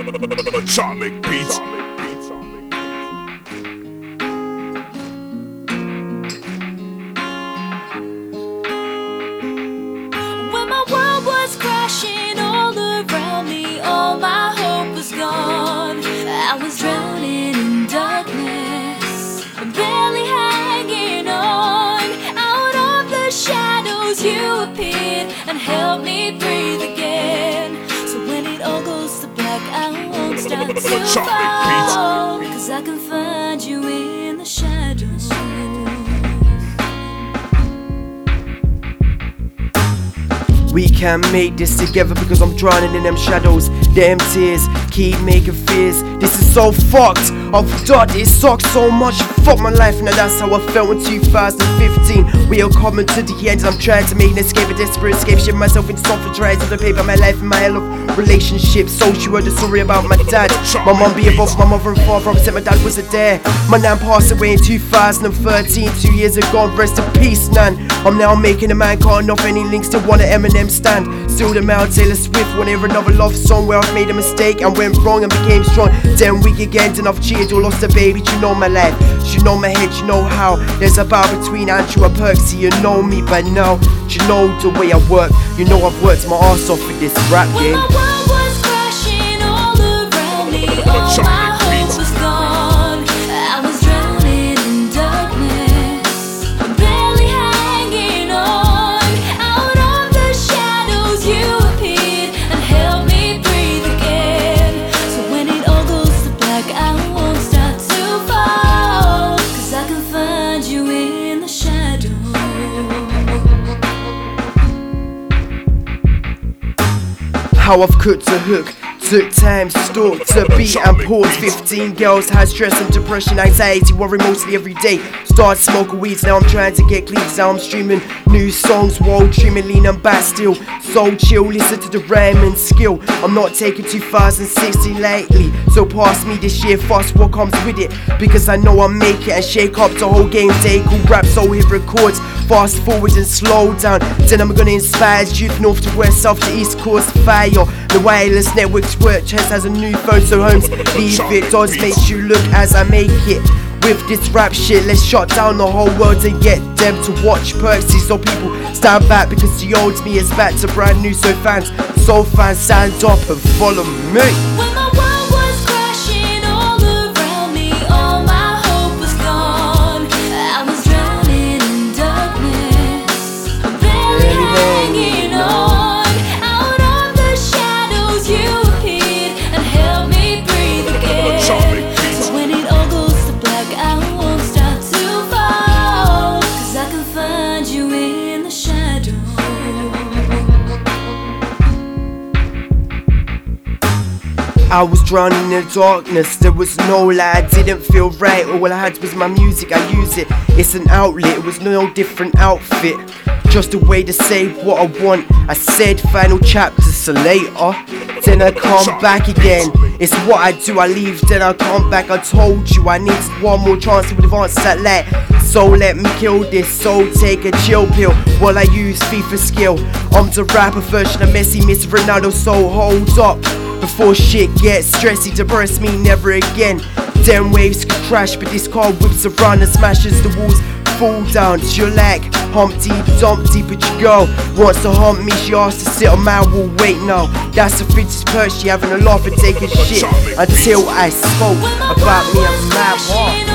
Atomic beats. When my world was crashing all around me, all my hope was gone. I was drowning in darkness, barely hanging on. Out of the shadows, you appeared and helped me breathe I won't stop to fall. Cause I can find you in the shadows. We can make this together because I'm drowning in them shadows. Them tears keep making fears. This is so fucked. I've done it sucks so much. Fuck my life, now that's how I felt in 2015. We are coming to the end, I'm trying to make an escape, a desperate escape. Shit myself into something, trying to the paper my life and my love, of relationships. So she heard the story about my dad. My mum being both my mother and father. Said my dad wasn't there. My nan passed away in 2013, two years ago. Rest in peace, nan. I'm now making a man cutting off any links to one of Eminem stand. Still the male Taylor Swift when hear another love song where I've made a mistake and went wrong and became strong. Then weak again, then I've cheated or lost a baby. You know my life, you know my head, you know how. There's a bar between Andrew and Perksy, you know me by now. You know the way I work, you know I've worked my ass off for this rap game. How I've cooked a hook. Took time, stalked to beat and pause. 15 girls had stress and depression, anxiety, worry mostly every day. Started smoking weeds, now I'm trying to get clean. Now I'm streaming new songs while dreaming, leaning back still. So chill, listen to the rhyme and skill. I'm not taking 2016 lightly, so pass me this year fast. What comes with it? Because I know I'll make it and shake up the whole game. Take cool rap, so hit records. Fast forward and slow down. Then I'm gonna inspire youth north to west, south to east coast fire. The wireless networks work. Chess has a new phone, so homes leave it. Does makes you look as I make it. With this rap shit, let's shut down the whole world and get them to watch Perksy. So people stand back because the old me is back to brand new. So fans, so fans, stand up and follow me. I was drowning in the darkness, there was no light, I didn't feel right. All I had was my music, I use it. It's an outlet, it was no different outfit. Just a way to say what I want. I said final chapter, so later. Then I come back again. It's what I do, I leave, then I come back. I told you I need one more chance to advance that light. So let me kill this, so take a chill pill while I use FIFA skill. I'm the rapper version of Messi, Miss Ronaldo, so hold up. Before shit gets stressy, depress me never again. Them waves could crash, but this car whips around and smashes the walls. Fall down, you're like Humpty Dumpty, but you go. wants to hump me. She asked to sit on my wall. Wait, no, that's the fittest perch. She having a laugh and taking shit until I spoke about me and my heart.